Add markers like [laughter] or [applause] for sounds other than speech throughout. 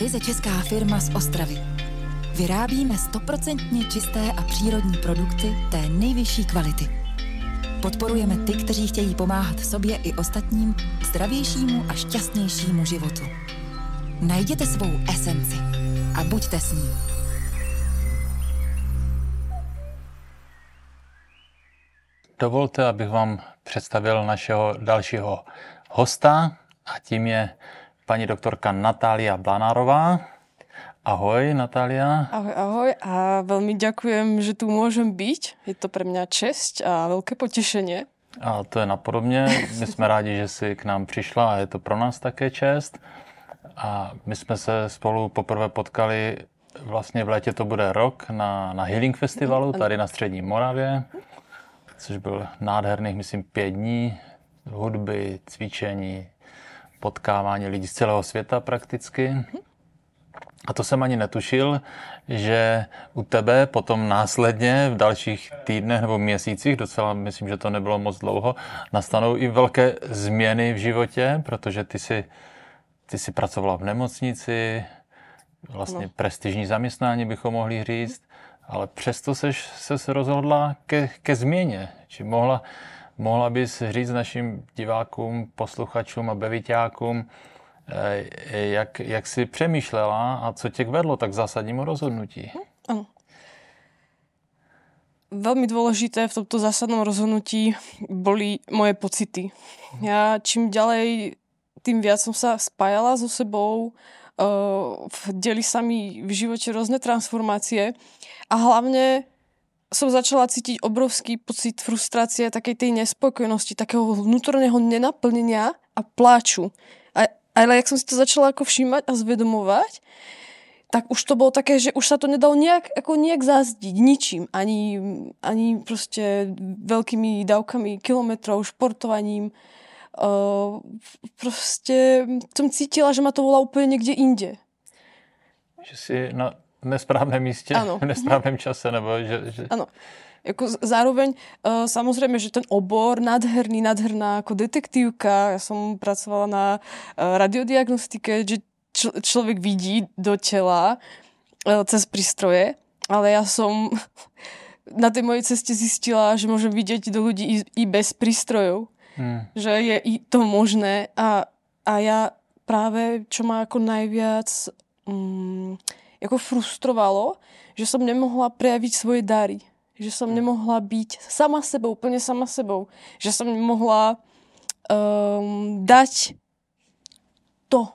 ryze česká firma z Ostravy. Vyrábíme stoprocentně čisté a přírodní produkty té nejvyšší kvality. Podporujeme ty, kteří chtějí pomáhat sobě i ostatním k zdravějšímu a šťastnějšímu životu. Najděte svou esenci a buďte s ní. Dovolte, abych vám představil našeho dalšího hosta a tím je paní doktorka Natália Blanárová. Ahoj, Natália. Ahoj, ahoj a veľmi ďakujem, že tu môžem byť. Je to pre mňa česť a veľké potešenie. A to je napodobně. My jsme rádi, že jsi k nám přišla a je to pro nás také čest. A my jsme se spolu poprvé potkali, vlastně v létě to bude rok, na, na Healing Festivalu tady na Střední Moravě, což byl nádherných, myslím, pět dní hudby, cvičení, potkávání lidí z celého světa prakticky. A to jsem ani netušil, že u tebe potom následně v dalších týdnech nebo měsících, docela myslím, že to nebylo moc dlouho, nastanou i velké změny v životě, protože ty si, ty si pracovala v nemocnici, vlastně no. prestižní zaměstnání bychom mohli říct, ale přesto seš se rozhodla ke, ke změně. Či mohla, mohla bys říct našim divákům, posluchačům a beviťákům, Eh, jak, jak si přemýšlela a co tě vedlo tak zásadnímu rozhodnutí? Ano. Veľmi dôležité v tomto zásadnom rozhodnutí boli moje pocity. Ja čím ďalej, tým viac som sa spájala so sebou, uh, deli sa mi v živote rôzne transformácie a hlavne som začala cítiť obrovský pocit frustrácie, takej tej nespokojnosti, takého vnútorného nenaplnenia a pláču. Ale jak som si to začala ako všímať a zvedomovať, tak už to bolo také, že už sa to nedalo nejak, ako nejak zazdiť ničím. Ani, ani proste veľkými dávkami kilometrov, športovaním. Uh, proste som cítila, že ma to volá úplne niekde inde. Že si na nesprávném místě, ano. v nesprávném čase, nebo že... že... Ano. Jako zároveň uh, samozrejme, že ten obor nádherný, nádherná ako detektívka, ja som pracovala na uh, radiodiagnostike, že č- človek vidí do tela uh, cez prístroje, ale ja som [laughs] na tej mojej ceste zistila, že môžem vidieť do ľudí i, i bez prístrojov. Hmm. Že je i to možné a, a ja práve, čo ma ako najviac um, ako frustrovalo, že som nemohla prejaviť svoje dary že som nemohla byť sama sebou, úplne sama sebou. Že som nemohla um, dať to,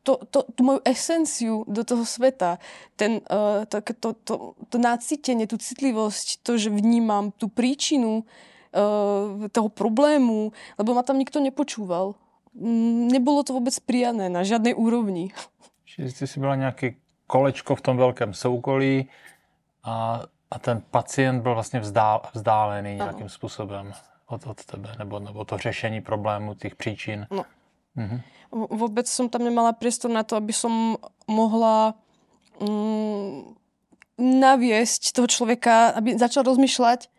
to, to, tú moju esenciu do toho sveta. Ten, uh, to, to, to, to nácitenie, tú citlivosť, to, že vnímam tú príčinu uh, toho problému, lebo ma tam nikto nepočúval. Mm, nebolo to vôbec prijané na žiadnej úrovni. Čiže si byla nějaké kolečko v tom velkém soukolí a a ten pacient byl vlastně vzdál, vzdálený nějakým ano. způsobem od, od tebe, nebo, nebo to řešení problému, těch příčin. No. Mhm. Vôbec som tam nemala priestor na to, aby som mohla mm, naviesť toho človeka, aby začal rozmýšľať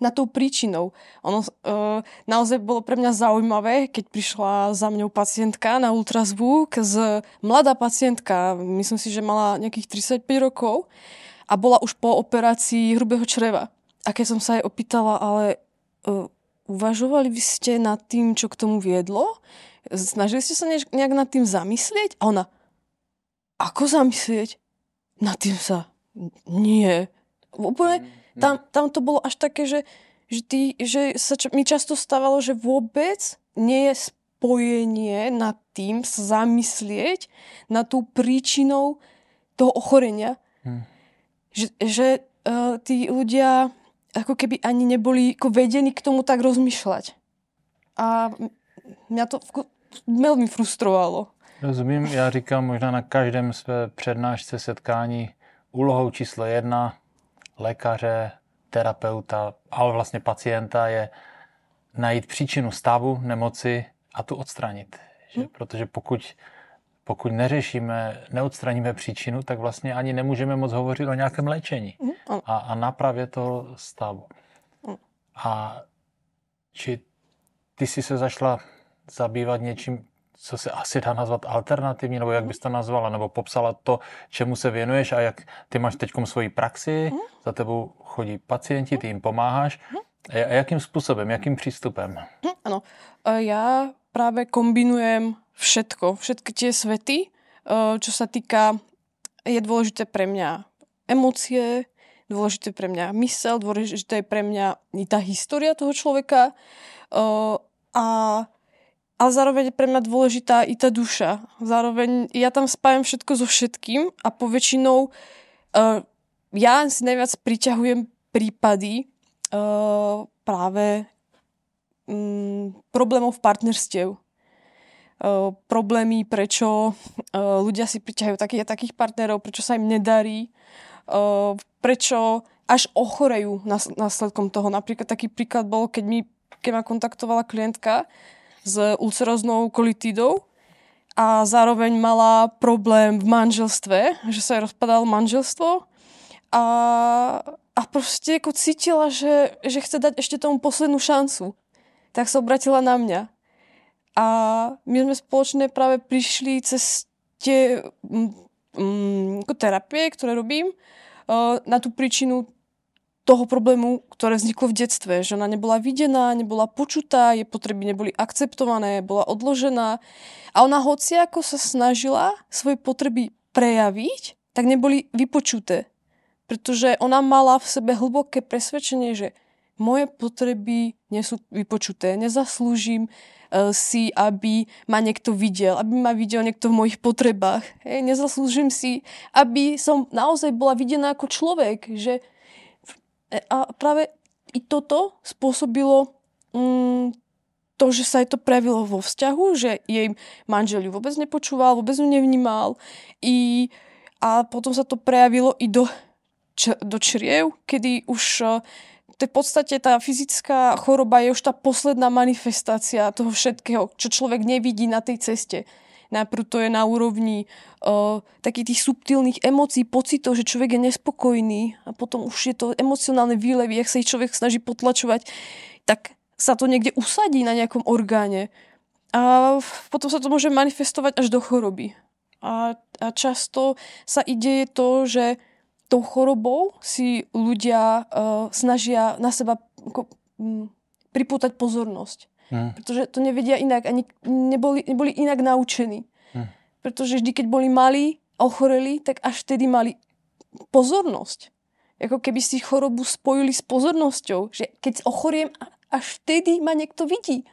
na tou príčinou. Ono uh, naozaj bolo pre mňa zaujímavé, keď prišla za mňou pacientka na ultrazvuk, z mladá pacientka, myslím si, že mala nejakých 35 rokov a bola už po operácii hrubého čreva. A keď som sa jej opýtala, ale uh, uvažovali by ste nad tým, čo k tomu viedlo? Snažili ste sa nejak nad tým zamyslieť? A ona, ako zamyslieť? Nad tým sa, nie. Úplne, tam, tam to bolo až také, že, že, ty, že sa č- mi často stávalo, že vôbec nie je spojenie nad tým sa zamyslieť na tú príčinou toho ochorenia. Hmm že, že uh, tí ľudia ako keby ani neboli ako vedení k tomu tak rozmýšľať. A mňa to veľmi frustrovalo. Rozumím, já říkám možná na každém své přednášce setkání úlohou číslo jedna lékaře, terapeuta, ale vlastně pacienta je najít příčinu stavu nemoci a tu odstranit. Že? Hmm. Protože pokud pokud neřešíme, neodstraníme příčinu, tak vlastně ani nemůžeme moc hovořit o nějakém léčení mm, a, a napravě toho stavu. A či ty jsi se zašla zabývat něčím, co se asi dá nazvat alternativní, nebo jak bys to nazvala, nebo popsala to, čemu se věnuješ a jak ty máš teď svoji praxi, mm. za tebou chodí pacienti, ty jim pomáháš. Mm. A jakým způsobem, jakým přístupem? Ano, já právě kombinujem všetko, všetky tie svety, čo sa týka, je dôležité pre mňa emócie, dôležité pre mňa mysel, dôležité je pre mňa tá história toho človeka a a zároveň pre mňa dôležitá i tá duša. Zároveň ja tam spájam všetko so všetkým a poväčšinou uh, ja si najviac priťahujem prípady uh, práve um, problémov partnerstiev. Uh, problémy, prečo uh, ľudia si priťahujú takých a takých partnerov, prečo sa im nedarí, uh, prečo až ochorejú následkom toho. Napríklad taký príklad bol, keď, mi, keď ma kontaktovala klientka, s ulceróznou kolitidou a zároveň mala problém v manželstve, že sa jej rozpadalo manželstvo a, a proste ako cítila, že, že chce dať ešte tomu poslednú šancu. Tak sa obratila na mňa. A my sme spoločne práve prišli cez tie mm, ako terapie, ktoré robím, uh, na tú príčinu toho problému, ktoré vzniklo v detstve, že ona nebola videná, nebola počutá, jej potreby neboli akceptované, bola odložená a ona hoci ako sa snažila svoje potreby prejaviť, tak neboli vypočuté. Pretože ona mala v sebe hlboké presvedčenie, že moje potreby nie sú vypočuté, nezaslúžim uh, si, aby ma niekto videl, aby ma videl niekto v mojich potrebách. Hej, nezaslúžim si, aby som naozaj bola videná ako človek, že E, a práve i toto spôsobilo mm, to, že sa jej to prejavilo vo vzťahu, že jej manžel ju vôbec nepočúval, vôbec ju nevnímal. I, a potom sa to prejavilo i do, č, do čriev, kedy už e, to v podstate tá fyzická choroba je už tá posledná manifestácia toho všetkého, čo človek nevidí na tej ceste. Najprv to je na úrovni uh, takých tých subtilných emócií, pocitov, že človek je nespokojný a potom už je to emocionálne výlevy, ak sa ich človek snaží potlačovať, tak sa to niekde usadí na nejakom orgáne. A potom sa to môže manifestovať až do choroby. A, a často sa ide to, že tou chorobou si ľudia uh, snažia na seba um, pripútať pozornosť. Hmm. Pretože to nevedia inak, ani neboli, neboli inak naučení. Hmm. Pretože vždy, keď boli malí a ochoreli, tak až vtedy mali pozornosť. Ako keby si chorobu spojili s pozornosťou. Že keď ochoriem, až vtedy ma niekto vidí.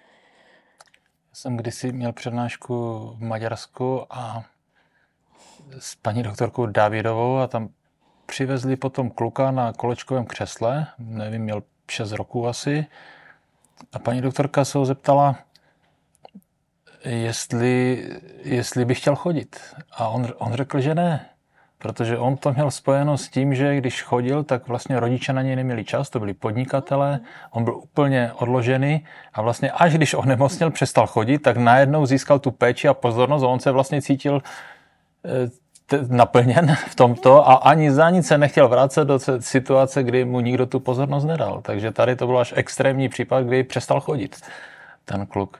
Jsem kdysi měl přednášku v Maďarsku a s paní doktorkou Davidovou a tam přivezli potom kluka na kolečkovém křesle, nevím, měl 6 roků asi, a paní doktorka se ho zeptala, jestli, jestli by chtěl chodit. A on, on řekl, že ne. Protože on to měl spojeno s tím, že když chodil, tak vlastně rodiče na něj neměli čas, to byli podnikatele, on byl úplně odložený a vlastně až když onemocněl, přestal chodit, tak najednou získal tu péči a pozornost a on se vlastně cítil eh, naplněn v tomto a ani za nic se nechtěl vrátit do situace, kdy mu nikdo tu pozornost nedal. Takže tady to byl až extrémní případ, kdy přestal chodit ten kluk.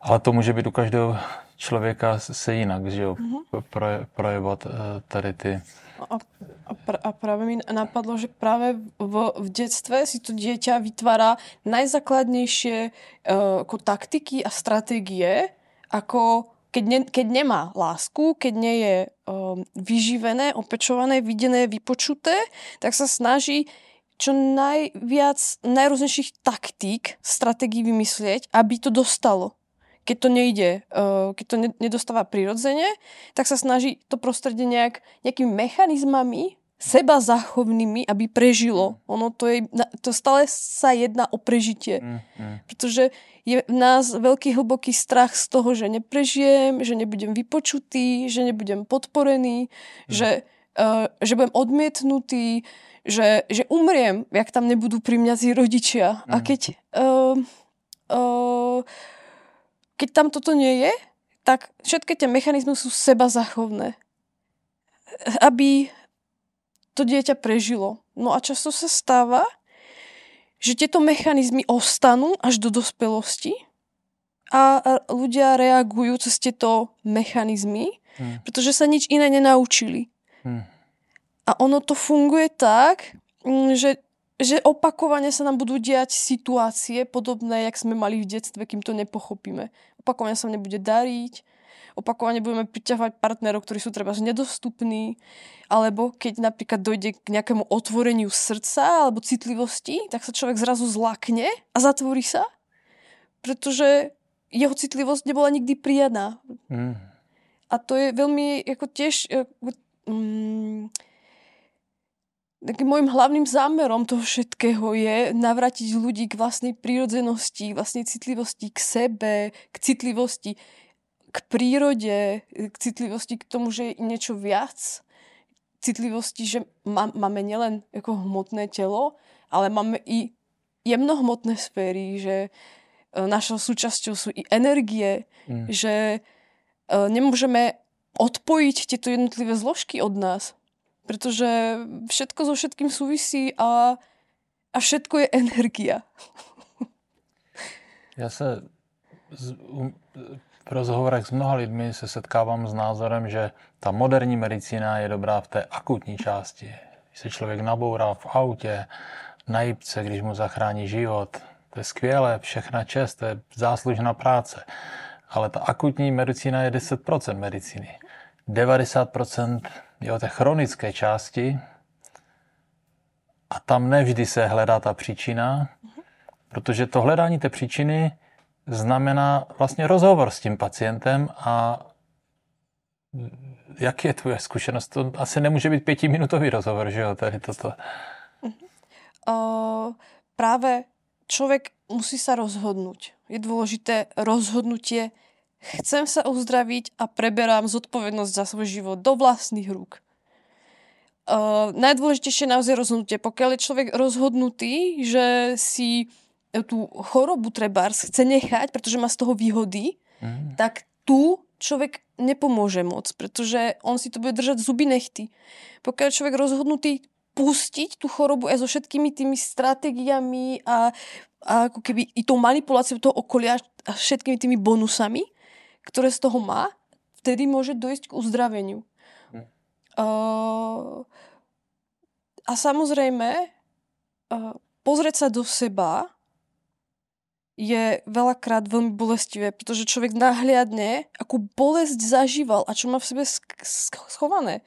Ale to může být u každého člověka se jinak, že jo, mm-hmm. proje, projevat eh, tady ty... A, a, pr- a práve mi napadlo, že práve v, v detstve si to dieťa vytvára najzákladnejšie uh, ako taktiky a stratégie, ako keď, ne, keď nemá lásku, keď nie je um, vyživené, opečované, videné, vypočuté, tak sa snaží čo najviac najrôznejších taktík, stratégií vymyslieť, aby to dostalo. Keď to nejde, uh, keď to nedostáva prirodzene, tak sa snaží to prostredie nejak, nejakými mechanizmami seba zachovnými, aby prežilo. Ono to je, to stále sa jedná o prežitie. Mm, mm. Pretože je v nás veľký hlboký strach z toho, že neprežijem, že nebudem vypočutý, že nebudem podporený, mm. že, uh, že budem odmietnutý, že, že umriem, jak tam nebudú pri mňa tí rodičia. Mm. A keď, uh, uh, keď tam toto nie je, tak všetky tie mechanizmy sú seba zachovné. Aby to dieťa prežilo. No a často sa stáva, že tieto mechanizmy ostanú až do dospelosti a, ľudia reagujú cez tieto mechanizmy, hmm. pretože sa nič iné nenaučili. Hmm. A ono to funguje tak, mm, že, že opakovane sa nám budú diať situácie podobné, jak sme mali v detstve, kým to nepochopíme. Opakovane sa nebude dariť, opakovane budeme priťahovať partnerov, ktorí sú treba nedostupní, alebo keď napríklad dojde k nejakému otvoreniu srdca alebo citlivosti, tak sa človek zrazu zlakne a zatvorí sa, pretože jeho citlivosť nebola nikdy prijaná. Mm. A to je veľmi ako tiež... um, takým môjim hlavným zámerom toho všetkého je navratiť ľudí k vlastnej prírodzenosti, vlastnej citlivosti k sebe, k citlivosti k prírode, k citlivosti k tomu, že je niečo viac, citlivosti, že má, máme nielen ako hmotné telo, ale máme i jemnohmotné sféry, že e, našou súčasťou sú i energie, mm. že e, nemôžeme odpojiť tieto jednotlivé zložky od nás, pretože všetko so všetkým súvisí a, a všetko je energia. Ja sa z, um, v rozhovorech s mnoha lidmi se setkávám s názorem, že ta moderní medicína je dobrá v té akutní části. Když se člověk nabourá v autě, na jípce, když mu zachrání život, to je skvělé, všechna čest, to je záslužná práce. Ale ta akutní medicína je 10% medicíny. 90% je o té chronické části a tam nevždy se hledá ta příčina, protože to hledání té příčiny znamená vlastně rozhovor s tím pacientem a jak je tvoje zkušenost? To asi nemůže být pětiminutový rozhovor, že jo, tady toto. Uh, práve človek musí sa rozhodnúť. Je dôležité rozhodnutie. Chcem sa uzdraviť a preberám zodpovednosť za svoj život do vlastných rúk. Uh, najdôležitejšie je naozaj rozhodnutie. Pokiaľ je človek rozhodnutý, že si tú chorobu trebárs chce nechať, pretože má z toho výhody, mm. tak tu človek nepomôže moc, pretože on si to bude držať zuby nechty. Pokiaľ človek rozhodnutý pustiť tú chorobu aj so všetkými tými stratégiami a, a ako keby i tou manipuláciou toho okolia a všetkými tými bonusami, ktoré z toho má, vtedy môže dojsť k uzdraveniu. Mm. Uh, a samozrejme, uh, pozrieť sa do seba je veľakrát veľmi bolestivé, pretože človek nahliadne, akú bolesť zažíval a čo má v sebe schované.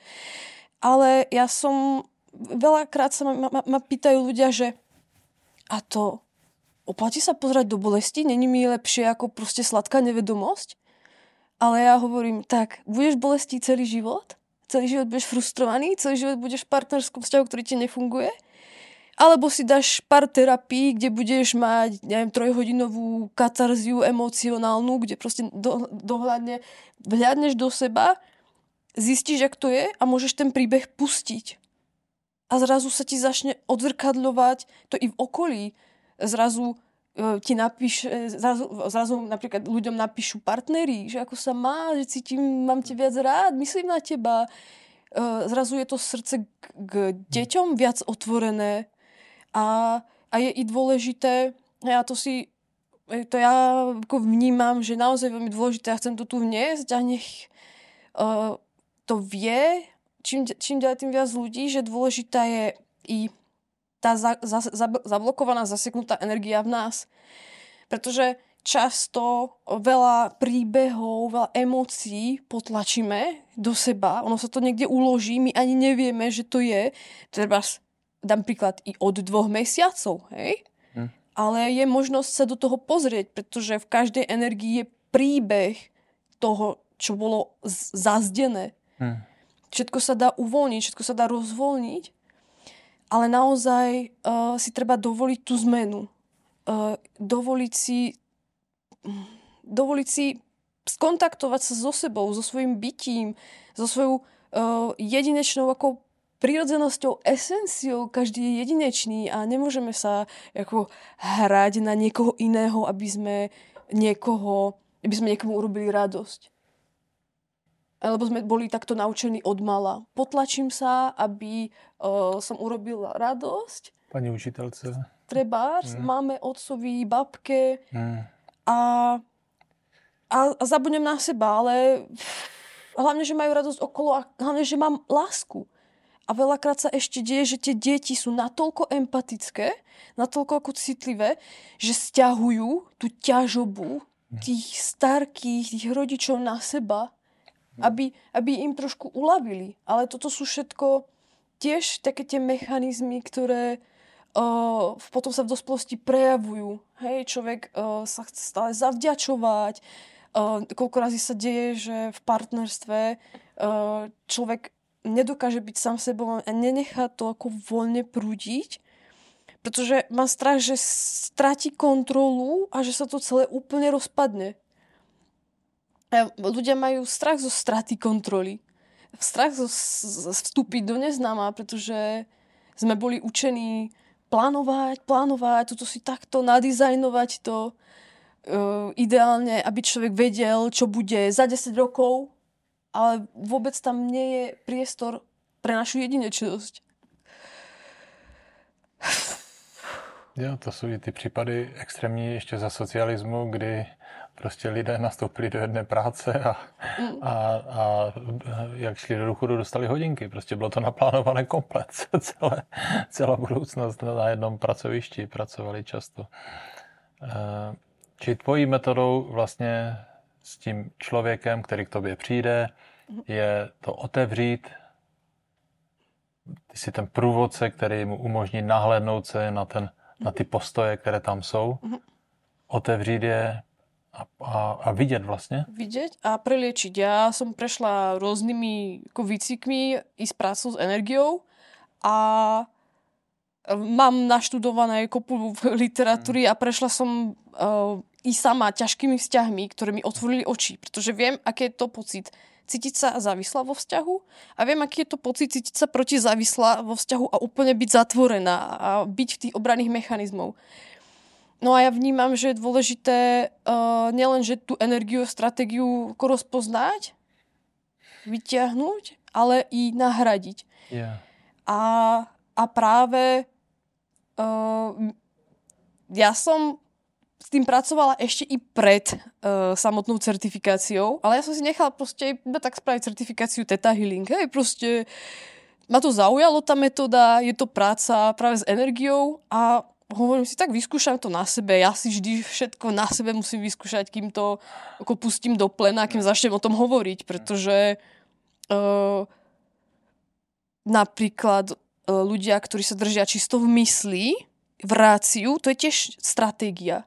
Ale ja som, veľakrát sa ma, ma, ma pýtajú ľudia, že a to oplatí sa pozerať do bolesti? Není mi lepšie ako proste sladká nevedomosť? Ale ja hovorím, tak, budeš bolesti celý život? Celý život budeš frustrovaný? Celý život budeš v partnerskom vzťahu, ktorý ti nefunguje? Alebo si dáš pár terapií, kde budeš mať, neviem, trojhodinovú katarziu emocionálnu, kde proste do, dohľadne vhľadneš do seba, zistíš, jak to je a môžeš ten príbeh pustiť. A zrazu sa ti začne odzrkadľovať to i v okolí. Zrazu e, ti napíše, zrazu, zrazu napríklad ľuďom napíšu partneri, že ako sa má, že cítim, mám te viac rád, myslím na teba. E, zrazu je to srdce k, k deťom viac otvorené a, a je i dôležité, ja to si, to ja ako vnímam, že naozaj veľmi dôležité a chcem to tu vniesť a nech uh, to vie, čím, čím ďalej tým viac ľudí, že dôležitá je i tá za, za, za, zablokovaná, zaseknutá energia v nás. Pretože často veľa príbehov, veľa emócií potlačíme do seba. Ono sa to niekde uloží, my ani nevieme, že to je. Treba dám príklad i od dvoch mesiacov, hej? Hm. Ale je možnosť sa do toho pozrieť, pretože v každej energii je príbeh toho, čo bolo zazdené. Hm. Všetko sa dá uvoľniť, všetko sa dá rozvoľniť, ale naozaj uh, si treba dovoliť tú zmenu. Uh, dovoliť si dovoliť si skontaktovať sa so sebou, so svojím bytím, so svojou uh, jedinečnou ako prírodzenosťou, esenciou, každý je jedinečný a nemôžeme sa ako hrať na niekoho iného, aby sme niekoho, aby sme niekomu urobili radosť. Lebo sme boli takto naučení od mala. Potlačím sa, aby uh, som urobil radosť. Pani učiteľce. Treba, mm. máme otcovi, babke mm. a a, a zabudnem na seba, ale hlavne, že majú radosť okolo a hlavne, že mám lásku. A veľakrát sa ešte deje, že tie deti sú natoľko empatické, natoľko ako citlivé, že stiahujú tú ťažobu tých starkých, tých rodičov na seba, aby, aby im trošku uľavili. Ale toto sú všetko tiež také tie mechanizmy, ktoré uh, potom sa v dospelosti prejavujú. Hej, človek uh, sa chce stále zavďačovať. Uh, koľko razy sa deje, že v partnerstve uh, človek nedokáže byť sám sebou a nenechá to ako voľne prúdiť, pretože má strach, že stratí kontrolu a že sa to celé úplne rozpadne. Ľudia majú strach zo straty kontroly. Strach zo, vstúpiť do neznáma, pretože sme boli učení plánovať, plánovať, toto si takto nadizajnovať to uh, ideálne, aby človek vedel, čo bude za 10 rokov, ale vôbec tam nie je priestor pre našu jedinečnosť. Jo, to jsou i ty případy extrémní ještě za socialismu, kdy prostě lidé nastoupili do jedné práce a, mm. a, a jak šli do důchodu, dostali hodinky. Prostě bylo to naplánované komplet. [laughs] Celé, celá budoucnost na jednom pracovišti pracovali často. Eh, či tvojí metodou vlastně s tím člověkem, který k tobě přijde, je to otevřít. Ty jsi ten průvodce, který mu umožní nahlédnout se na, ten, na ty postoje, které tam jsou. Otevřít je a, a, a vidět vlastně. Vidět a preliečiť. Já jsem prešla různými jako výcvikmi i s prácou s energiou a mám naštudované kopu literatúry a prešla som uh, i sama ťažkými vzťahmi, ktoré mi otvorili oči, pretože viem, aké je to pocit cítiť sa závislá vo vzťahu a viem, aký je to pocit cítiť sa proti závislá vo vzťahu a úplne byť zatvorená a byť v tých obranných mechanizmov. No a ja vnímam, že je dôležité uh, nielen, že tú energiu, stratégiu rozpoznať, vyťahnuť, ale i nahradiť. Yeah. A, a práve uh, ja som s tým pracovala ešte i pred uh, samotnou certifikáciou, ale ja som si nechala proste iba tak spraviť certifikáciu Theta Healing. Hej, proste ma to zaujalo tá metóda, je to práca práve s energiou a hovorím si, tak vyskúšam to na sebe. Ja si vždy všetko na sebe musím vyskúšať, kým to ako pustím do plena, kým začnem o tom hovoriť, pretože uh, napríklad ľudia, ktorí sa držia čisto v mysli, v ráciu, to je tiež stratégia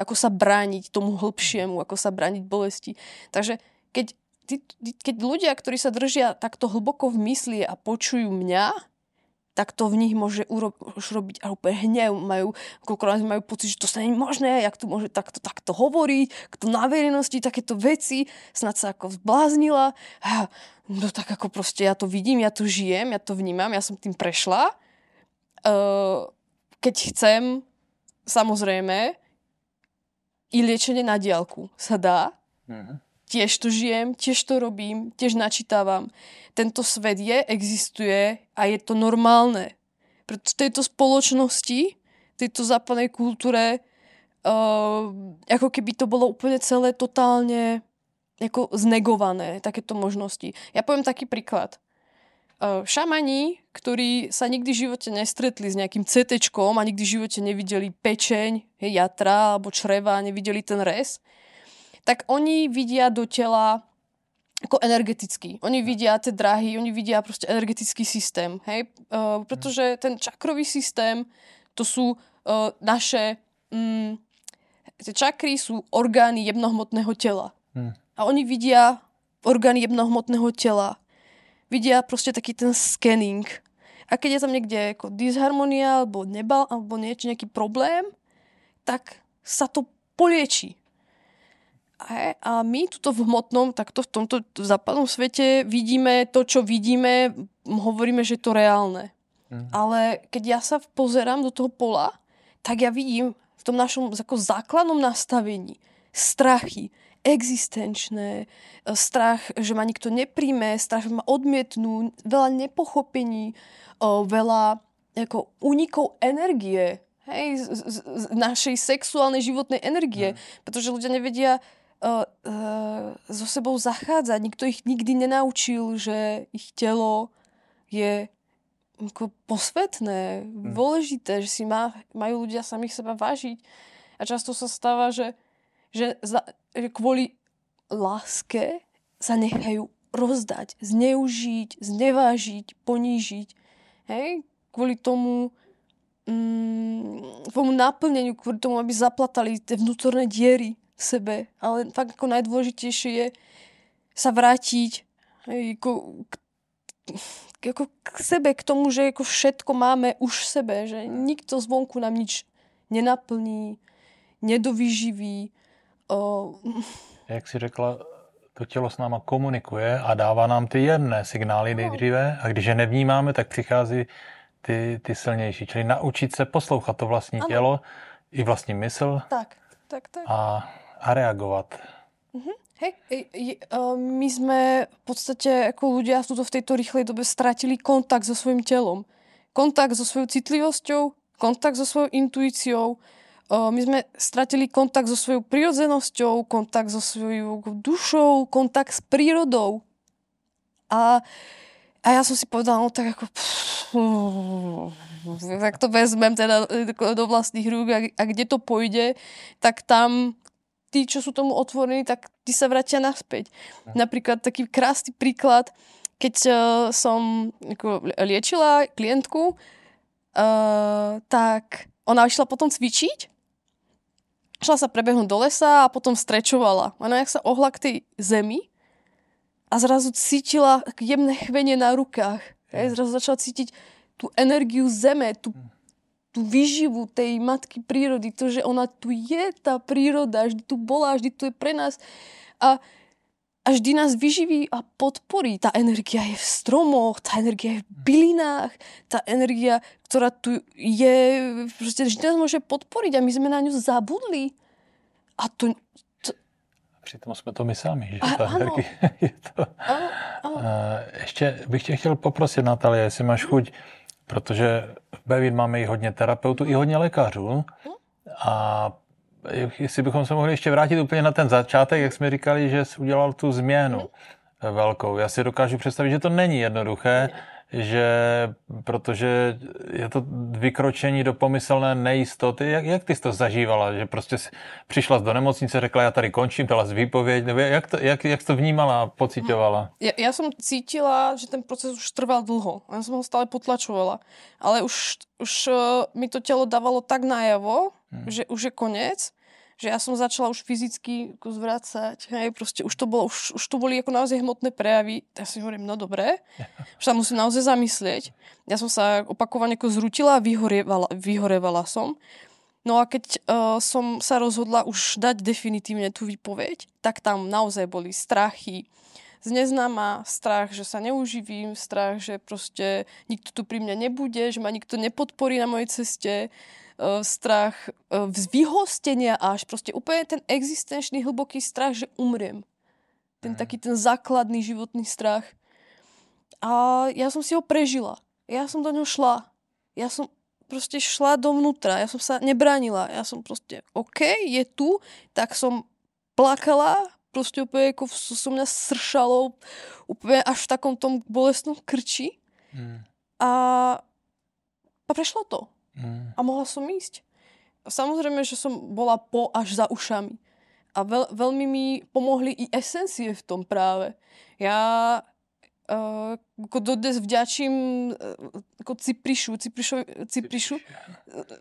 ako sa brániť tomu hlbšiemu, ako sa brániť bolesti. Takže keď, keď ľudia, ktorí sa držia takto hlboko v mysli a počujú mňa, tak to v nich môže uro- už robiť úplne hnev. Majú, majú pocit, že to sa nie je možné, jak tu môže takto, takto hovoriť, kto na verejnosti takéto veci, snad sa ako zbláznila. No tak ako proste ja to vidím, ja to žijem, ja to vnímam, ja som tým prešla. Keď chcem, samozrejme, i liečenie na diálku sa dá. Mm-hmm. Tiež to žijem, tiež to robím, tiež načítavam. Tento svet je, existuje a je to normálne. Preto v tejto spoločnosti, tejto západnej kultúre, uh, ako keby to bolo úplne celé totálne ako znegované, takéto možnosti. Ja poviem taký príklad. Uh, šamani, ktorí sa nikdy v živote nestretli s nejakým CT a nikdy v živote nevideli pečeň, jatra alebo čreva, nevideli ten res, tak oni vidia do tela ako energetický. Oni vidia tie drahy, oni vidia proste energetický systém, hej? Uh, pretože ten čakrový systém, to sú uh, naše... Um, tie čakry sú orgány jemnohmotného tela. Hmm. A oni vidia orgány jemnohmotného tela vidia proste taký ten scanning. A keď je tam niekde ako disharmonia alebo nebal, alebo niečo, nejaký problém, tak sa to polieči. A, my tuto v hmotnom, takto v tomto západnom svete vidíme to, čo vidíme, hovoríme, že je to reálne. Mhm. Ale keď ja sa pozerám do toho pola, tak ja vidím v tom našom ako základnom nastavení strachy, existenčné, strach, že ma nikto nepríjme, strach, že ma odmietnú, veľa nepochopení, veľa ako únikov energie, hej, z, z, z našej sexuálnej životnej energie, mm. pretože ľudia nevedia, uh, uh, so sebou zachádzať. Nikto ich nikdy nenaučil, že ich telo je ako posvetné, hmm. dôležité, že si má, majú ľudia samých seba vážiť. A často sa stáva, že, že, za, že kvôli láske sa nechajú rozdať, zneužiť, znevážiť, ponížiť. Hej? Kvôli tomu mm, tomu naplneniu, kvôli tomu, aby zaplatali tie vnútorné diery sebe. Ale fakt ako najdôležitejšie je sa vrátiť ako, k ako k sebe, k tomu, že ako všetko máme už v sebe, že nikto zvonku nám nič nenaplní, nedovyživí. O... Jak si řekla, to tělo s náma komunikuje a dává nám ty jedné signály nejdříve a když je nevnímáme, tak přichází ty, ty silnější. Čili naučit se poslouchat to vlastní ano. tělo i vlastní mysl tak, tak, tak. A, a reagovat. Uh-huh. Hej, my sme v podstate ako ľudia v tejto rýchlej dobe stratili kontakt so svojím telom. Kontakt so svojou citlivosťou, kontakt so svojou intuíciou. My sme stratili kontakt so svojou prirodzenosťou, kontakt so svojou dušou, kontakt s prírodou. A, a ja som si povedala, no tak ako... tak to vezmem teda do vlastných rúk a, a kde to pôjde, tak tam tí, čo sú tomu otvorení, tak tí sa vrátia naspäť. Napríklad taký krásny príklad, keď uh, som ako, liečila klientku, uh, tak ona išla potom cvičiť, šla sa prebehnúť do lesa a potom strečovala. Ona jak sa ohla k tej zemi a zrazu cítila jemné chvenie na rukách. Hej, zrazu začala cítiť tú energiu zeme, tú tú výživu tej matky prírody, to, že ona tu je, tá príroda, vždy tu bola, vždy tu je pre nás a, a vždy nás vyživí a podporí. Tá energia je v stromoch, tá energia je v bylinách, tá energia, ktorá tu je, proste vždy nás môže podporiť a my sme na ňu zabudli. A to, to... Přitom jsme to my sami, že a, ta energie je to. Ano, ano. Ještě bych tě chtěl poprosit, Natalie, jestli máš chuť protože v Bevin máme i hodně terapeutů, i hodně lékařů a jestli bychom se mohli ještě vrátit úplně na ten začátek, jak jsme říkali, že jsi udělal tu změnu velkou. Já si dokážu představit, že to není jednoduché, že protože je to vykročení do pomyslné nejistoty. Jak, jak ty jsi to zažívala? Že prostě přišla do nemocnice, řekla, já tady končím, dala z výpověď, nebo jak to, jak, jak to vnímala a pocitovala? Ja, ja som cítila, že ten proces už trval dlho. Ja som ho stále potlačovala. Ale už, už uh, mi to telo dávalo tak najavo, hmm. že už je koniec že ja som začala už fyzicky ako zvracať, hej, proste už to, bolo, už, už to boli ako naozaj hmotné prejavy. Ja si hovorím, no dobre, už sa musím naozaj zamyslieť. Ja som sa opakovane ako zrutila a vyhorevala, vyhorevala som. No a keď uh, som sa rozhodla už dať definitívne tú výpoveď, tak tam naozaj boli strachy, z neznáma, strach, že sa neuživím, strach, že proste nikto tu pri mne nebude, že ma nikto nepodporí na mojej ceste, strach uh, z vyhostenia až proste úplne ten existenčný hlboký strach, že umriem. Ten mm. taký ten základný životný strach. A ja som si ho prežila. Ja som do ňoho šla. Ja som proste šla dovnútra. Ja som sa nebránila. Ja som proste, OK, je tu. Tak som plakala, proste úplne ako som mňa sršalo úplne až v takom tom bolestnom krči. Mm. A, a prešlo to. Mm. A mohla som ísť. Samozrejme, že som bola po až za ušami. A veľ, veľmi mi pomohli i esencie v tom práve. Ja uh, ako dodnes vďačím uh, ako Ciprišu, Ciprišu, Ciprišu,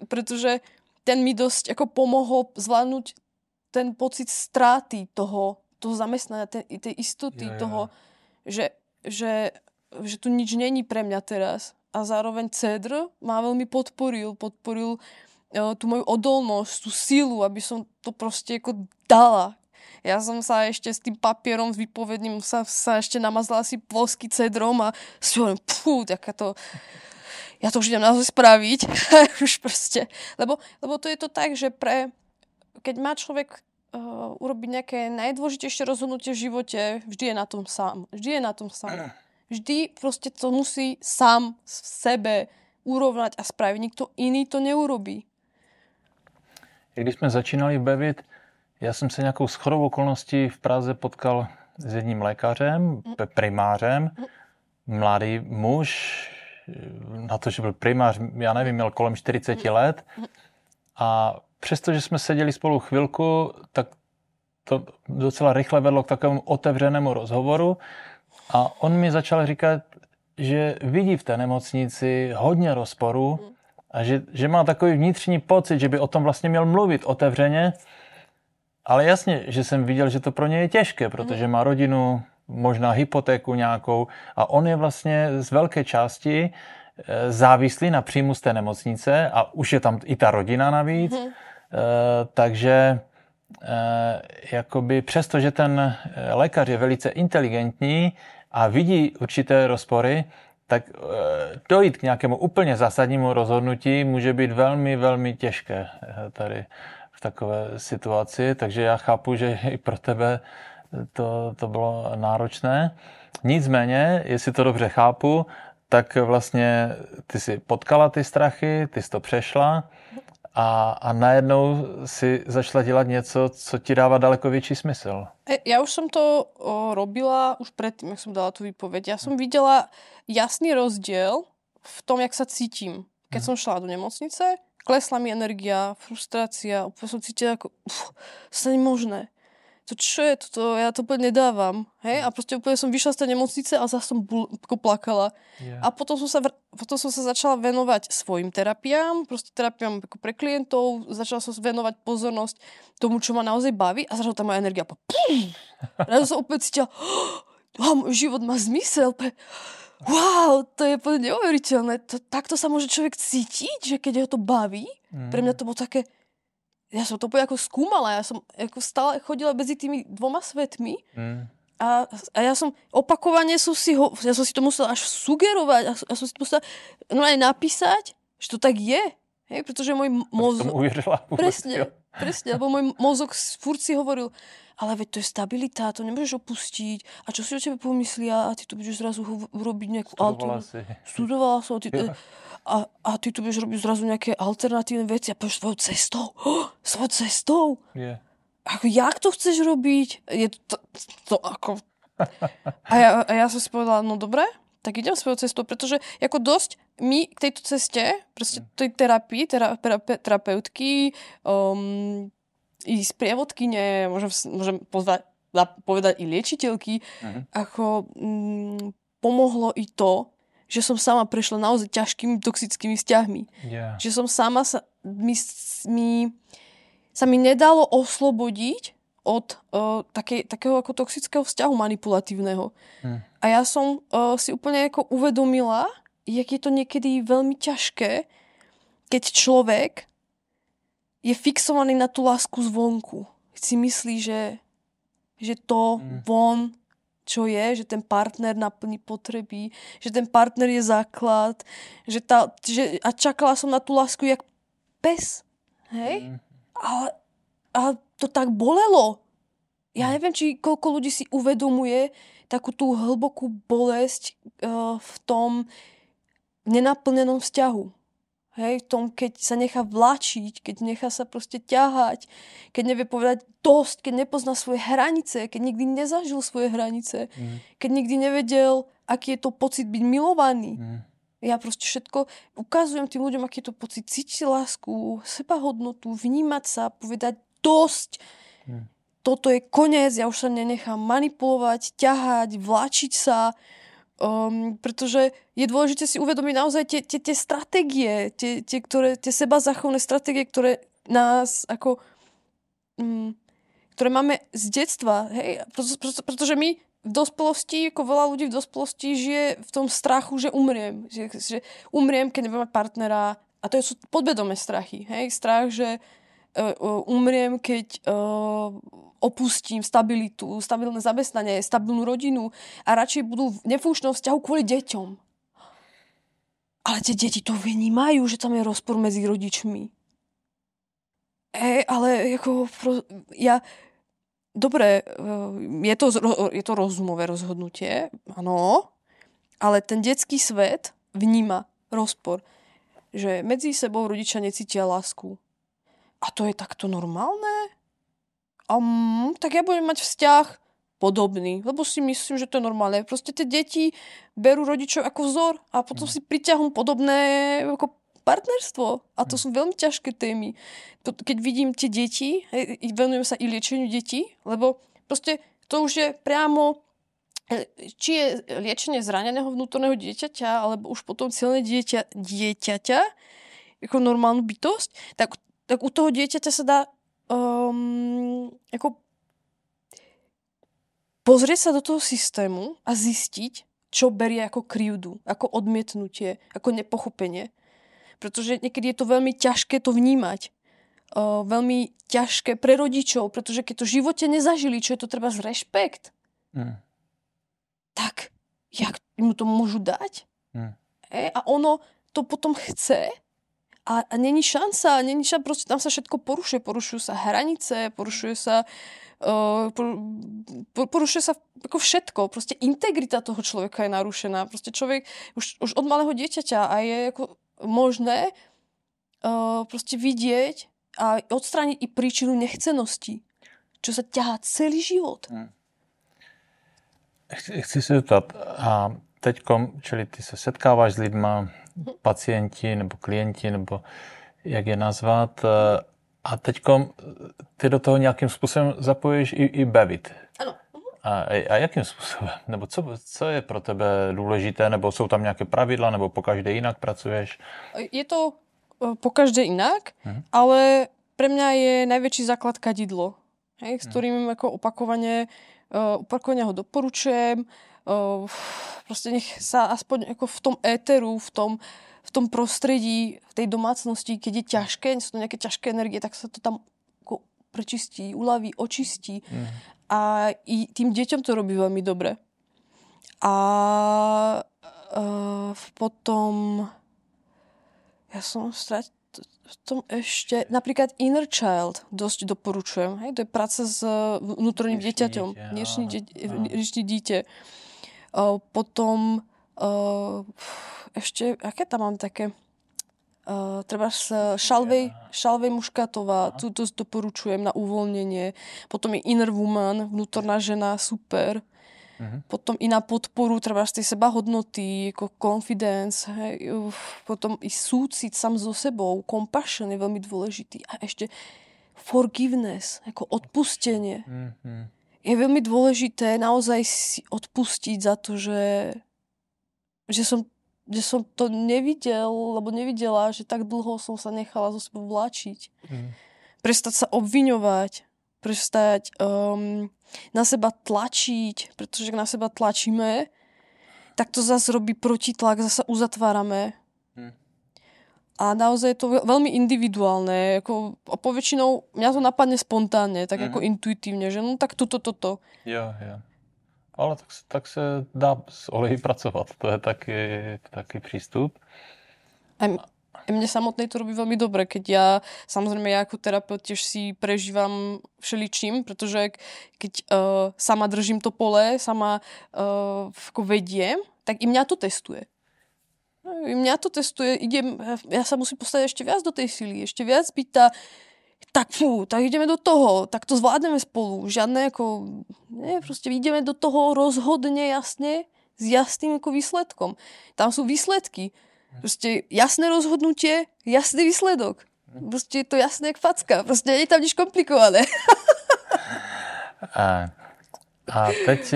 pretože ten mi dosť ako pomohol zvládnuť ten pocit stráty toho, toho zamestnania, tej, tej istoty ja, ja. toho, že, že, že tu nič není pre mňa teraz a zároveň Cedr ma veľmi podporil. Podporil uh, tú moju odolnosť, tú sílu, aby som to proste ako dala. Ja som sa ešte s tým papierom, s výpovedným, sa, sa ešte namazala si polský cedrom a si hovorím, pfú, to... Ja to už idem naozaj spraviť. [laughs] už proste. Lebo, lebo to je to tak, že pre... Keď má človek uh, urobiť nejaké najdôležitejšie rozhodnutie v živote, vždy je na tom sám. Vždy je na tom sám. [clears throat] Vždy proste to musí sám v sebe urovnať a spraviť. Nikto iný to neurobí. Když jsme začínali bavit, já jsem se nějakou schodou okolností v Praze potkal s jedním lékařem, primářem, mladý muž, na to, že byl primář, já nevím, měl kolem 40 let. A přestože jsme seděli spolu chvilku, tak to docela rychle vedlo k takovému otevřenému rozhovoru a on mi začal říkat, že vidí v té nemocnici hodně rozporů a že, že má takový vnitřní pocit, že by o tom vlastně měl mluvit otevřeně, ale jasně, že jsem viděl, že to pro ně je těžké, protože má rodinu, možná hypotéku nějakou a on je vlastně z velké části eh, závislý na příjmu z té nemocnice a už je tam i ta rodina navíc, mm-hmm. takže eh, jakoby přesto, že ten lékař je velice inteligentní a vidí určité rozpory, tak dojít k nějakému úplně zásadnímu rozhodnutí může být velmi, velmi těžké tady v takové situaci, takže já chápu, že i pro tebe to, to bylo náročné. Nicméně, jestli to dobře chápu, tak vlastně ty si potkala ty strachy, ty jsi to přešla a, a najednou si začala dělat něco, co ti dává daleko větší smysl. E, ja už som to o, robila už predtým, jak som dala tú výpoveď. Ja som videla jasný rozdiel v tom, jak sa cítim. Keď som šla do nemocnice, klesla mi energia, frustrácia, úplne som cítila ako, uf, to nie možné to čo je toto, ja to úplne nedávam. Hej? A proste úplne som vyšla z tej nemocnice a zase som bl- plakala. Yeah. A potom som, sa, potom som sa začala venovať svojim terapiám, proste terapiám ako pre klientov, začala som venovať pozornosť tomu, čo ma naozaj baví a začala tá moja energia po... Ja som úplne cítila, oh, život má zmysel. Wow, to je úplne neuveriteľné. To, takto sa môže človek cítiť, že keď ho to baví. Mm. Pre mňa to bolo také, ja som to ako skúmala, ja som ako stále chodila medzi tými dvoma svetmi mm. a, a ja som opakovane som si ho, ja som si to musela až sugerovať, ja, ja som si to musela no aj napísať, že to tak je, hej, pretože môj mozog... Presne, presne, lebo môj mozog furt si hovoril, ale veď to je stabilita, to nemôžeš opustiť. A čo si o tebe pomyslia? A ty tu budeš zrazu robiť nejakú... Studovala si. Studovala som. Ty, ja [laughs] a, a ty tu budeš robiť zrazu nejaké alternatívne veci a pôjdeš svojou cestou. Oh, [gasps] svojou cestou. Yeah. Ako, jak to chceš robiť? Je to, to, to ako... [laughs] A ja, a ja som si povedala, no dobre, tak idem svojou cestou, pretože ako dosť my k tejto ceste, proste tej terapii, tera, terapeutky, um, i sprievodkyne, môžem, môžem pozvať, povedať i liečiteľky, uh-huh. ako um, pomohlo i to, že som sama prešla naozaj ťažkými toxickými vzťahmi. Yeah. Že som sama sa mi, mi, sa mi nedalo oslobodiť od uh, také, takého ako toxického vzťahu manipulatívneho. Hmm. A ja som uh, si úplne ako uvedomila, jak je to niekedy veľmi ťažké, keď človek je fixovaný na tú lásku zvonku. Si myslí, že, že to hmm. von čo je, že ten partner naplní potreby, že ten partner je základ, že tá, že, a čakala som na tú lásku jak pes. Hej? Mm. A, a to tak bolelo. Ja mm. neviem, či koľko ľudí si uvedomuje takú tú hlbokú bolesť uh, v tom nenaplnenom vzťahu. Hej, v tom, keď sa nechá vláčiť, keď nechá sa proste ťahať, keď nevie povedať dosť, keď nepozná svoje hranice, keď nikdy nezažil svoje hranice, mm. keď nikdy nevedel, aký je to pocit byť milovaný. Mm. Ja proste všetko ukazujem tým ľuďom, aký je to pocit cítiť lásku, sebahodnotu, vnímať sa, povedať dosť. Mm. Toto je koniec, ja už sa nenechám manipulovať, ťahať, vláčiť sa. Um, pretože je dôležité si uvedomiť naozaj tie, tie, tie stratégie, tie, tie, ktoré, tie seba zachovné stratégie, ktoré nás ako... Um, ktoré máme z detstva, hej, preto, preto, pretože my v dospelosti, ako veľa ľudí v dospelosti žije v tom strachu, že umriem. Že, že umriem, keď nebudem mať partnera. A to sú podvedomé strachy. Hej? Strach, že umriem, keď uh, opustím stabilitu, stabilné zamestnanie, stabilnú rodinu a radšej budú v nefúšnom vzťahu kvôli deťom. Ale tie deti to vnímajú, že tam je rozpor medzi rodičmi. E, ale ako, ja, dobre, e, je to, je to rozumové rozhodnutie, áno, ale ten detský svet vníma rozpor, že medzi sebou rodičia necítia lásku. A to je takto normálne? um, tak ja budem mať vzťah podobný, lebo si myslím, že to je normálne. Proste tie deti berú rodičov ako vzor a potom mm. si priťahom podobné ako partnerstvo. A to mm. sú veľmi ťažké témy. Keď vidím tie deti, venujem sa i liečeniu detí, lebo proste to už je priamo e, či je liečenie zraneného vnútorného dieťaťa, alebo už potom celé dieťa, dieťaťa, ako normálnu bytosť, tak, tak u toho dieťaťa sa dá um, ako pozrieť sa do toho systému a zistiť, čo berie ako krivdu, ako odmietnutie, ako nepochopenie. Pretože niekedy je to veľmi ťažké to vnímať. Uh, veľmi ťažké pre rodičov, pretože keď to v živote nezažili, čo je to treba z rešpekt, mm. tak jak mu to môžu dať? Mm. E, a ono to potom chce a, a není šanca, není šanca, proste tam sa všetko porušuje. Porušujú sa hranice, porušuje sa uh, porušuje sa ako všetko. Proste integrita toho človeka je narušená. Proste človek už, už od malého dieťaťa a je ako možné uh, proste vidieť a odstrániť i príčinu nechcenosti, čo sa ťahá celý život. Hmm. Chci, chci se zeptat, a teďkom, čili ty se setkáváš s lidma, pacienti nebo klienti, nebo jak je nazvat. Eh, a teď ty do toho nějakým způsobem zapojíš i, i bavit. Ano. A, a jakým způsobem? Nebo co, co je pro tebe důležité? Nebo jsou tam nějaké pravidla? Nebo po každé jinak pracuješ? Je to eh, po každé inak, mhm. ale pre mňa je najväčší základ kadidlo, hej, s mhm. ktorým ako opakovane, uh, opakovane ho doporučujem proste nech sa aspoň ako v tom éteru, v tom, v tom prostredí, v tej domácnosti, keď je ťažké, sú to nejaké ťažké energie, tak sa to tam ako prečistí, uľaví, očistí. Mm. A i tým deťom to robí veľmi dobre. A uh, potom ja som strat, v tom ešte, napríklad Inner Child dosť doporučujem. Hej? To je práca s vnútorným dieťaťom. Dnešný dieťa, dieťa. Potom ešte, aké tam mám také... Uh, treba Šalvej, Šalvej Muškatová, tu to doporučujem na uvoľnenie. Potom je Inner Woman, vnútorná žena, super. Uh-huh. Potom i na podporu treba z tej seba hodnoty, ako confidence, hej, potom i súcit sám so sebou, compassion je veľmi dôležitý. A ešte forgiveness, ako odpustenie. Uh-huh je veľmi dôležité naozaj si odpustiť za to, že, že, som, že som to nevidel, lebo nevidela, že tak dlho som sa nechala zo sebou vláčiť. Mm. Prestať sa obviňovať, prestať um, na seba tlačiť, pretože ak na seba tlačíme, tak to zase robí protitlak, zase uzatvárame a naozaj je to veľmi individuálne. Ako, poväčšinou mňa to napadne spontánne, tak mm. ako intuitívne, že no tak toto, toto. Jo, jo. Ale tak, tak se dá s olejí pracovat. To je taky, taký prístup. A mne samotnej to robí veľmi dobre, keď ja, samozrejme ja ako terapeut tiež si prežívam všeličím, pretože keď uh, sama držím to pole, sama uh, vediem, tak i mňa to testuje. Mňa to testuje, idem, ja sa musím postaviť ešte viac do tej sily, ešte viac byť tá, tak fú, tak ideme do toho, tak to zvládneme spolu. Žiadne ako, nie, proste ideme do toho rozhodne jasne, s jasným ako výsledkom. Tam sú výsledky. Proste jasné rozhodnutie, jasný výsledok. Proste je to jasné jak facka. Proste nie je tam nič komplikované. [laughs] a, a teď,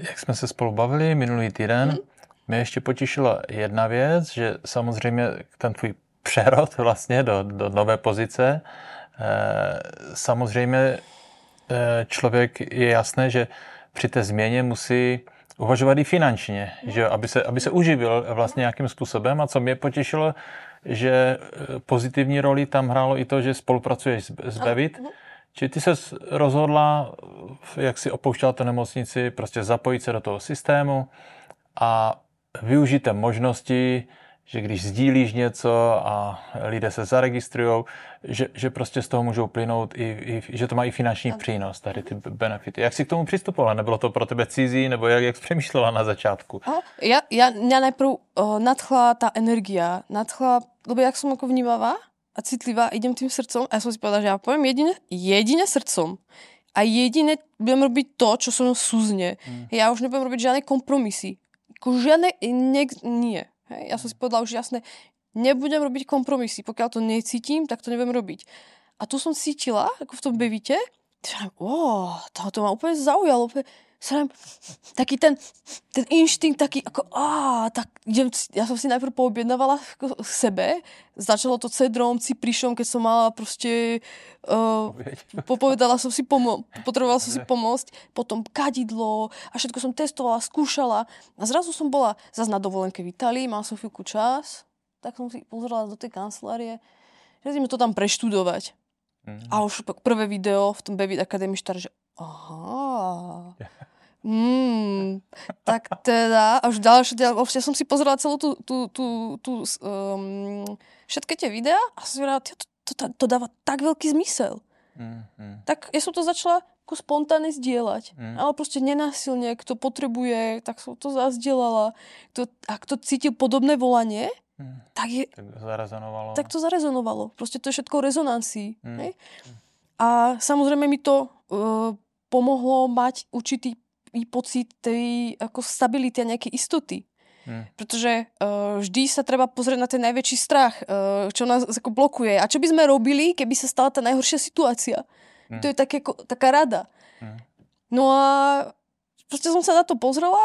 jak jsme se spolu bavili minulý týden, hmm mě ještě potěšila jedna věc, že samozřejmě ten tvůj přerod [laughs] vlastně do, do nové pozice, eh, samozřejmě eh, člověk je jasné, že při té změně musí uvažovat i finančně, že aby se, aby se uživil vlastně nějakým způsobem. A co mě potěšilo, že eh, pozitivní roli tam hrálo i to, že spolupracuješ s Bevit. Či ty se rozhodla, jak si opouštěla tu nemocnici, prostě zapojit se do toho systému a využít té možnosti, že když sdílíš něco a lidé se zaregistrují, že, že prostě z toho můžou plynout, i, i, že to má i finanční přínos, tady ty benefity. Jak jsi k tomu přistupovala? Nebylo to pro tebe cizí, nebo jak, jak jsi přemýšlela na začátku? Ja, ja, mňa najprv uh, nadchla tá energia, nadchla, lebo jak som ako vnímavá a citlivá, idem tým srdcom a ja som si povedala, že ja poviem jedine, jedine srdcom. A jediné budem robiť to, čo so mnou súzne. Mm. Ja už nebudem robiť žiadne kompromisy. Ako žiadne, ne, nie. Hej? Ja som si povedala už jasné, nebudem robiť kompromisy. Pokiaľ to necítim, tak to nebudem robiť. A tu som cítila, ako v tom bevite, že oh, to ma úplne zaujalo. Úplne, sa taký ten, ten inštinkt taký ako, á, tak idem, ja som si najprv poobjednávala k sebe, začalo to cedrom, ciprišom, keď som mala proste, uh, popovedala som si pomo- potrebovala som si pomôcť, potom kadidlo a všetko som testovala, skúšala a zrazu som bola zase na dovolenke v Italii, mala som chvíľku čas, tak som si pozrela do tej kancelárie, že to tam preštudovať. Mm. A už prvé video v tom Baby Academy Star, že aha, Mm, tak teda, až ďalšie, ďalšie, som si pozerala celú tú, tú, tú, tú um, všetky tie videá a som si to, to, to, to dáva tak veľký zmysel. Mm, mm. Tak ja som to začala ako spontánne zdieľať. Mm. Ale proste nenásilne, kto potrebuje, tak som to zazdielala. Kto, a kto cítil podobné volanie, mm. tak je... Tak zarezonovalo. Tak to zarezonovalo. Proste to je všetko rezonancii. Mm. A samozrejme mi to uh, pomohlo mať určitý pocit tej ako stability a nejakej istoty. Hmm. Pretože uh, vždy sa treba pozrieť na ten najväčší strach, uh, čo nás ako blokuje. A čo by sme robili, keby sa stala tá najhoršia situácia? Hmm. To je také, taká rada. Hmm. No a proste som sa na to pozrela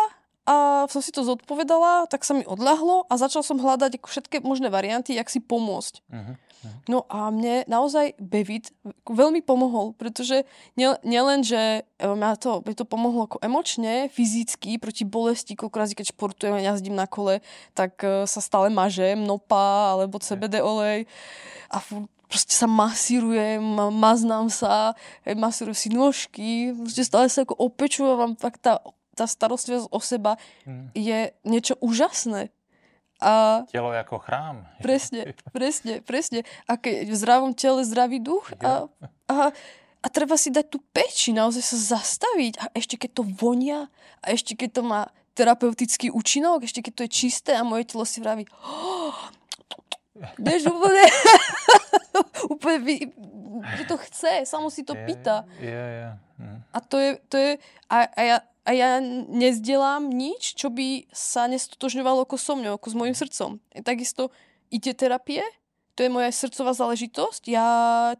a som si to zodpovedala, tak sa mi odľahlo a začal som hľadať všetky možné varianty, jak si pomôcť. Hmm. No a mne naozaj Bevit veľmi pomohol, pretože nielen, že e, ma to, mi to pomohlo ako emočne, fyzicky, proti bolesti, koľko keď športujem a jazdím na kole, tak e, sa stále mažem, nopa alebo CBD olej a proste sa masírujem, maznám sa, masírujem si nožky, proste stále sa ako opečujem, tak tá, tá starostlivosť o seba hmm. je niečo úžasné. A Telo je ako chrám. [laughs] Presne, presne, presne. A keď v zdravom tele zdravý duch a, a, a treba si dať tú peči, naozaj sa zastaviť a ešte keď to vonia a ešte keď to má terapeutický účinok, ešte keď to je čisté a moje telo si vraví oh, Vieš, úplne, [laughs] úplne vy, že to chce, samo si to pýta. Yeah, yeah. Mm. A to je, to je a, a ja a ja nezdelám nič, čo by sa nestotožňovalo ako so mňou, ako s môjim srdcom. Takisto ide terapie, to je moja srdcová záležitosť, ja,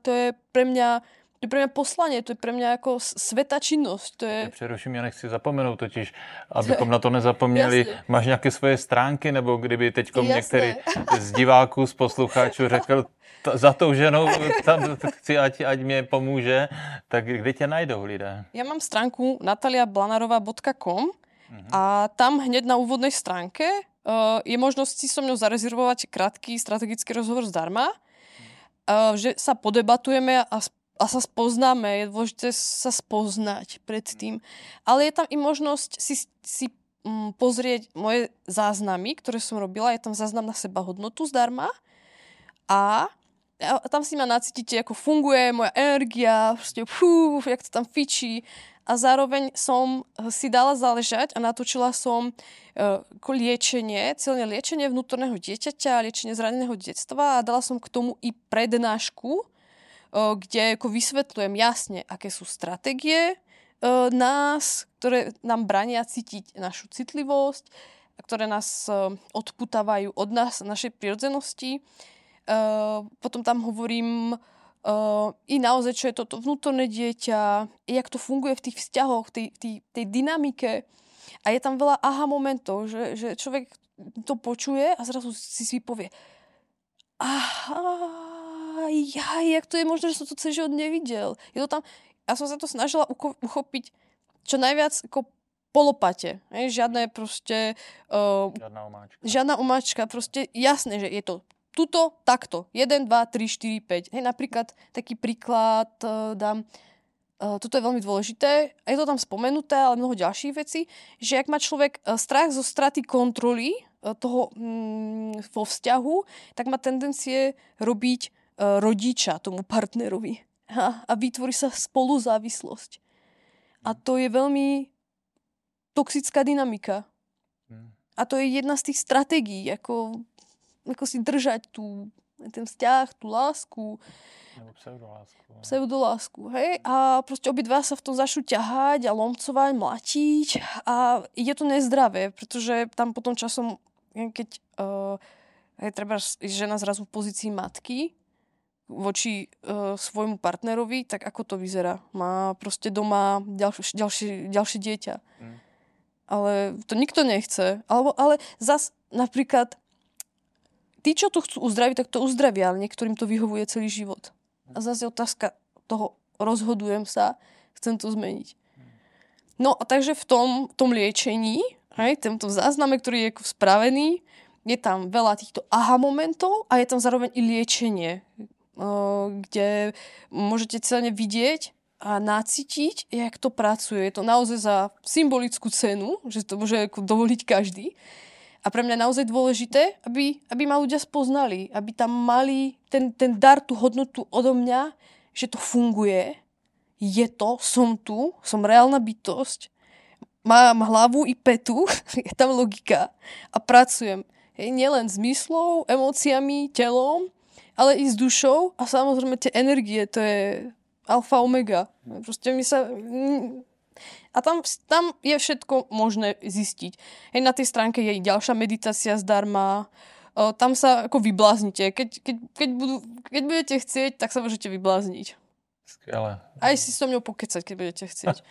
to je pre mňa to je pre mňa poslanie, to je pre mňa ako sveta činnosť. To je... Přeruším, já nechci zapomenout totiž, abychom [laughs] na to nezapomněli. Jasne. Máš nějaké svoje stránky, nebo kdyby teď některý z diváků, z posluchačů řekl, to, za tou ženou tam chci, ať, ať mě pomůže, tak kde tě najdou lidé? Ja mám stránku nataliablanarová.com uh-huh. a tam hneď na úvodnej stránke uh, je možnosť si so mnou zarezervovať krátky strategický rozhovor zdarma, uh, že sa podebatujeme a a sa spoznáme, je dôležité sa spoznať predtým. Ale je tam i možnosť si, si um, pozrieť moje záznamy, ktoré som robila. Je tam záznam na seba hodnotu zdarma a tam si ma nacítite, ako funguje moja energia, proste fú, jak to tam fičí. A zároveň som si dala záležať a natočila som uh, liečenie, celé liečenie vnútorného dieťaťa, liečenie zraneného detstva a dala som k tomu i prednášku, kde ako vysvetľujem jasne, aké sú stratégie nás, ktoré nám brania cítiť našu citlivosť, ktoré nás odputávajú od nás, našej prirodzenosti. Potom tam hovorím i naozaj, čo je toto vnútorné dieťa, jak to funguje v tých vzťahoch, tej, tej, tej dynamike. A je tam veľa aha momentov, že, že človek to počuje a zrazu si si povie aha, jaj, jak to je možné, že som to celý život nevidel. Je to tam, ja som sa to snažila ucho- uchopiť čo najviac ako polopate. Hej? Žiadne proste... Uh, žiadna omáčka. Žiadna omáčka. Proste jasné, že je to tuto, takto. 1, 2, 3, 4, 5. Hej, napríklad taký príklad uh, dám. Uh, toto je veľmi dôležité. Je to tam spomenuté, ale mnoho ďalších vecí, že ak má človek uh, strach zo straty kontroly uh, toho mm, vo vzťahu, tak má tendencie robiť rodiča tomu partnerovi. A, a vytvorí sa spoluzávislosť. A to je veľmi toxická dynamika. A to je jedna z tých stratégií, ako, ako si držať tú ten vzťah, tú lásku, Nebo pseudolásku. no. pseudolásku, hej? A proste obidva sa v tom začnú ťahať a lomcovať, mlatiť a je to nezdravé, pretože tam potom časom, keď uh, je treba žena zrazu v pozícii matky voči uh, svojmu partnerovi, tak ako to vyzerá? Má proste doma ďalšie, ďalšie, ďalšie dieťa. Mm. Ale to nikto nechce. Alebo, ale zas napríklad tí, čo to chcú uzdraviť, tak to uzdravia, ale niektorým to vyhovuje celý život. A zase je otázka toho, rozhodujem sa, chcem to zmeniť. No a takže v tom, tom liečení, hej, tento zázname, ktorý je spravený, je tam veľa týchto aha momentov a je tam zároveň i liečenie, kde môžete celne vidieť a nacítiť, jak to pracuje. Je to naozaj za symbolickú cenu, že to môže dovoliť každý. A pre mňa je naozaj dôležité, aby, aby ma ľudia spoznali, aby tam mali ten, ten dar, tú hodnotu odo mňa, že to funguje, je to, som tu, som reálna bytosť, mám hlavu i petu, [laughs] je tam logika a pracujem. Hej, nielen s myslou, emóciami, telom, ale i s dušou a samozrejme tie energie, to je alfa omega. Proste my sa... A tam, tam je všetko možné zistiť. Hej, na tej stránke je i ďalšia meditácia zdarma. O, tam sa ako vybláznite. Keď, keď, keď, budú, keď budete chcieť, tak sa môžete vyblázniť. Skvěle. Aj si so mnou pokecať, keď budete chcieť. [laughs]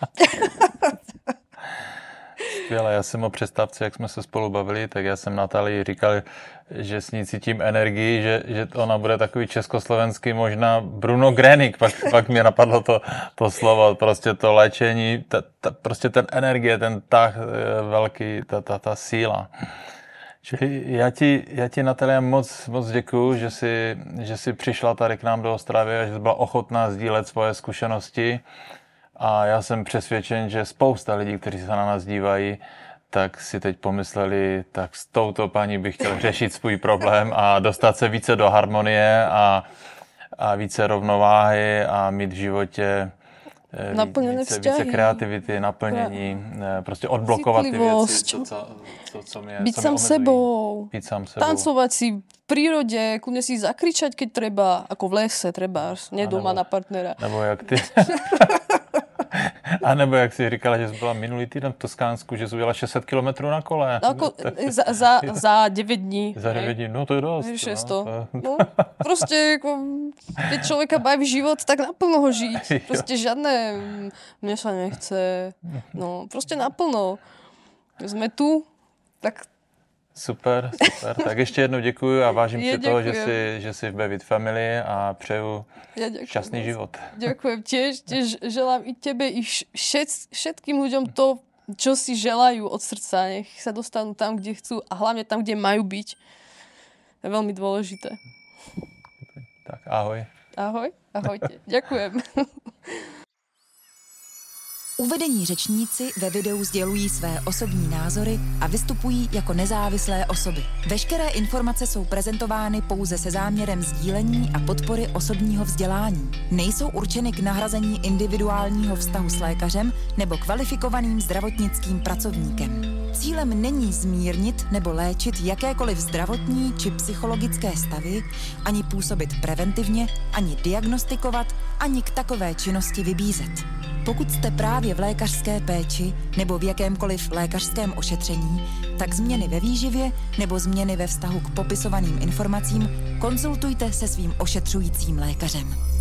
Skvěle, já jsem o přestávce, jak jsme se spolu bavili, tak já jsem Natálii říkal, že s ní cítím energii, že, že ona bude takový československý možná Bruno Grenik, pak, pak mě napadlo to, to slovo, prostě to léčení, ta, ta, prostě ten energie, ten tah eh, velký, ta, ta, ta síla. Čili já ti, já ti Natalia moc, moc děkuju, že jsi, že jsi přišla tady k nám do Ostravy a že jsi byla ochotná sdílet svoje zkušenosti. A já jsem přesvědčen, že spousta lidí, kteří se na nás dívají, tak si teď pomysleli, tak s touto paní bych chtěl řešit svůj problém a dostat se více do harmonie a, a více rovnováhy a mít v životě eh, Naplněné více, více vzťahy. kreativity, naplnění, eh, prostě odblokovat ty věci, co, co, co, co mě, Byť co sám omezují. sebou. Být sám sebou. Tancovať si v prírode, kľudne si zakričať, keď treba, ako v lese treba, nie A doma nebo- na partnera. Nebo jak ty... [laughs] A nebo jak jsi říkala, že jsi byla minulý týden v Toskánsku, že jsi udělala 600 kilometrů na kole. No, ako za, za, za 9 dní. Za 9 dní, no to je dost. Hej, no, 600. to- No, proste, ako, keď človeka baví život, tak naplno ho [laughs] žiť. Proste žiadne, mm, mne sa nechce. No, proste naplno. Sme tu, tak Super, super. Tak ještě jednou děkuji a vážím si toho, že jsi, že jsi v Bevit Family a přeju ja šťastný život. Ďakujem tiež, tiež želám i tebe, i vš- všet, všetkým ľuďom to, čo si želajú od srdca. Nech sa dostanú tam, kde chcú a hlavne tam, kde majú byť. To je veľmi dôležité. Tak ahoj. Ahoj, ahojte. Ďakujem. [laughs] Uvedení řečníci ve videu sdělují své osobní názory a vystupují jako nezávislé osoby. Veškeré informace jsou prezentovány pouze se záměrem sdílení a podpory osobního vzdělání. Nejsou určeny k nahrazení individuálního vztahu s lékařem nebo kvalifikovaným zdravotnickým pracovníkem. Cílem není zmírnit nebo léčit jakékoliv zdravotní či psychologické stavy, ani působit preventivně, ani diagnostikovat, ani k takové činnosti vybízet. Pokud jste právě v lékařské péči nebo v jakémkoliv lékařském ošetření, tak změny ve výživě nebo změny ve vztahu k popisovaným informacím konzultujte se svým ošetřujícím lékařem.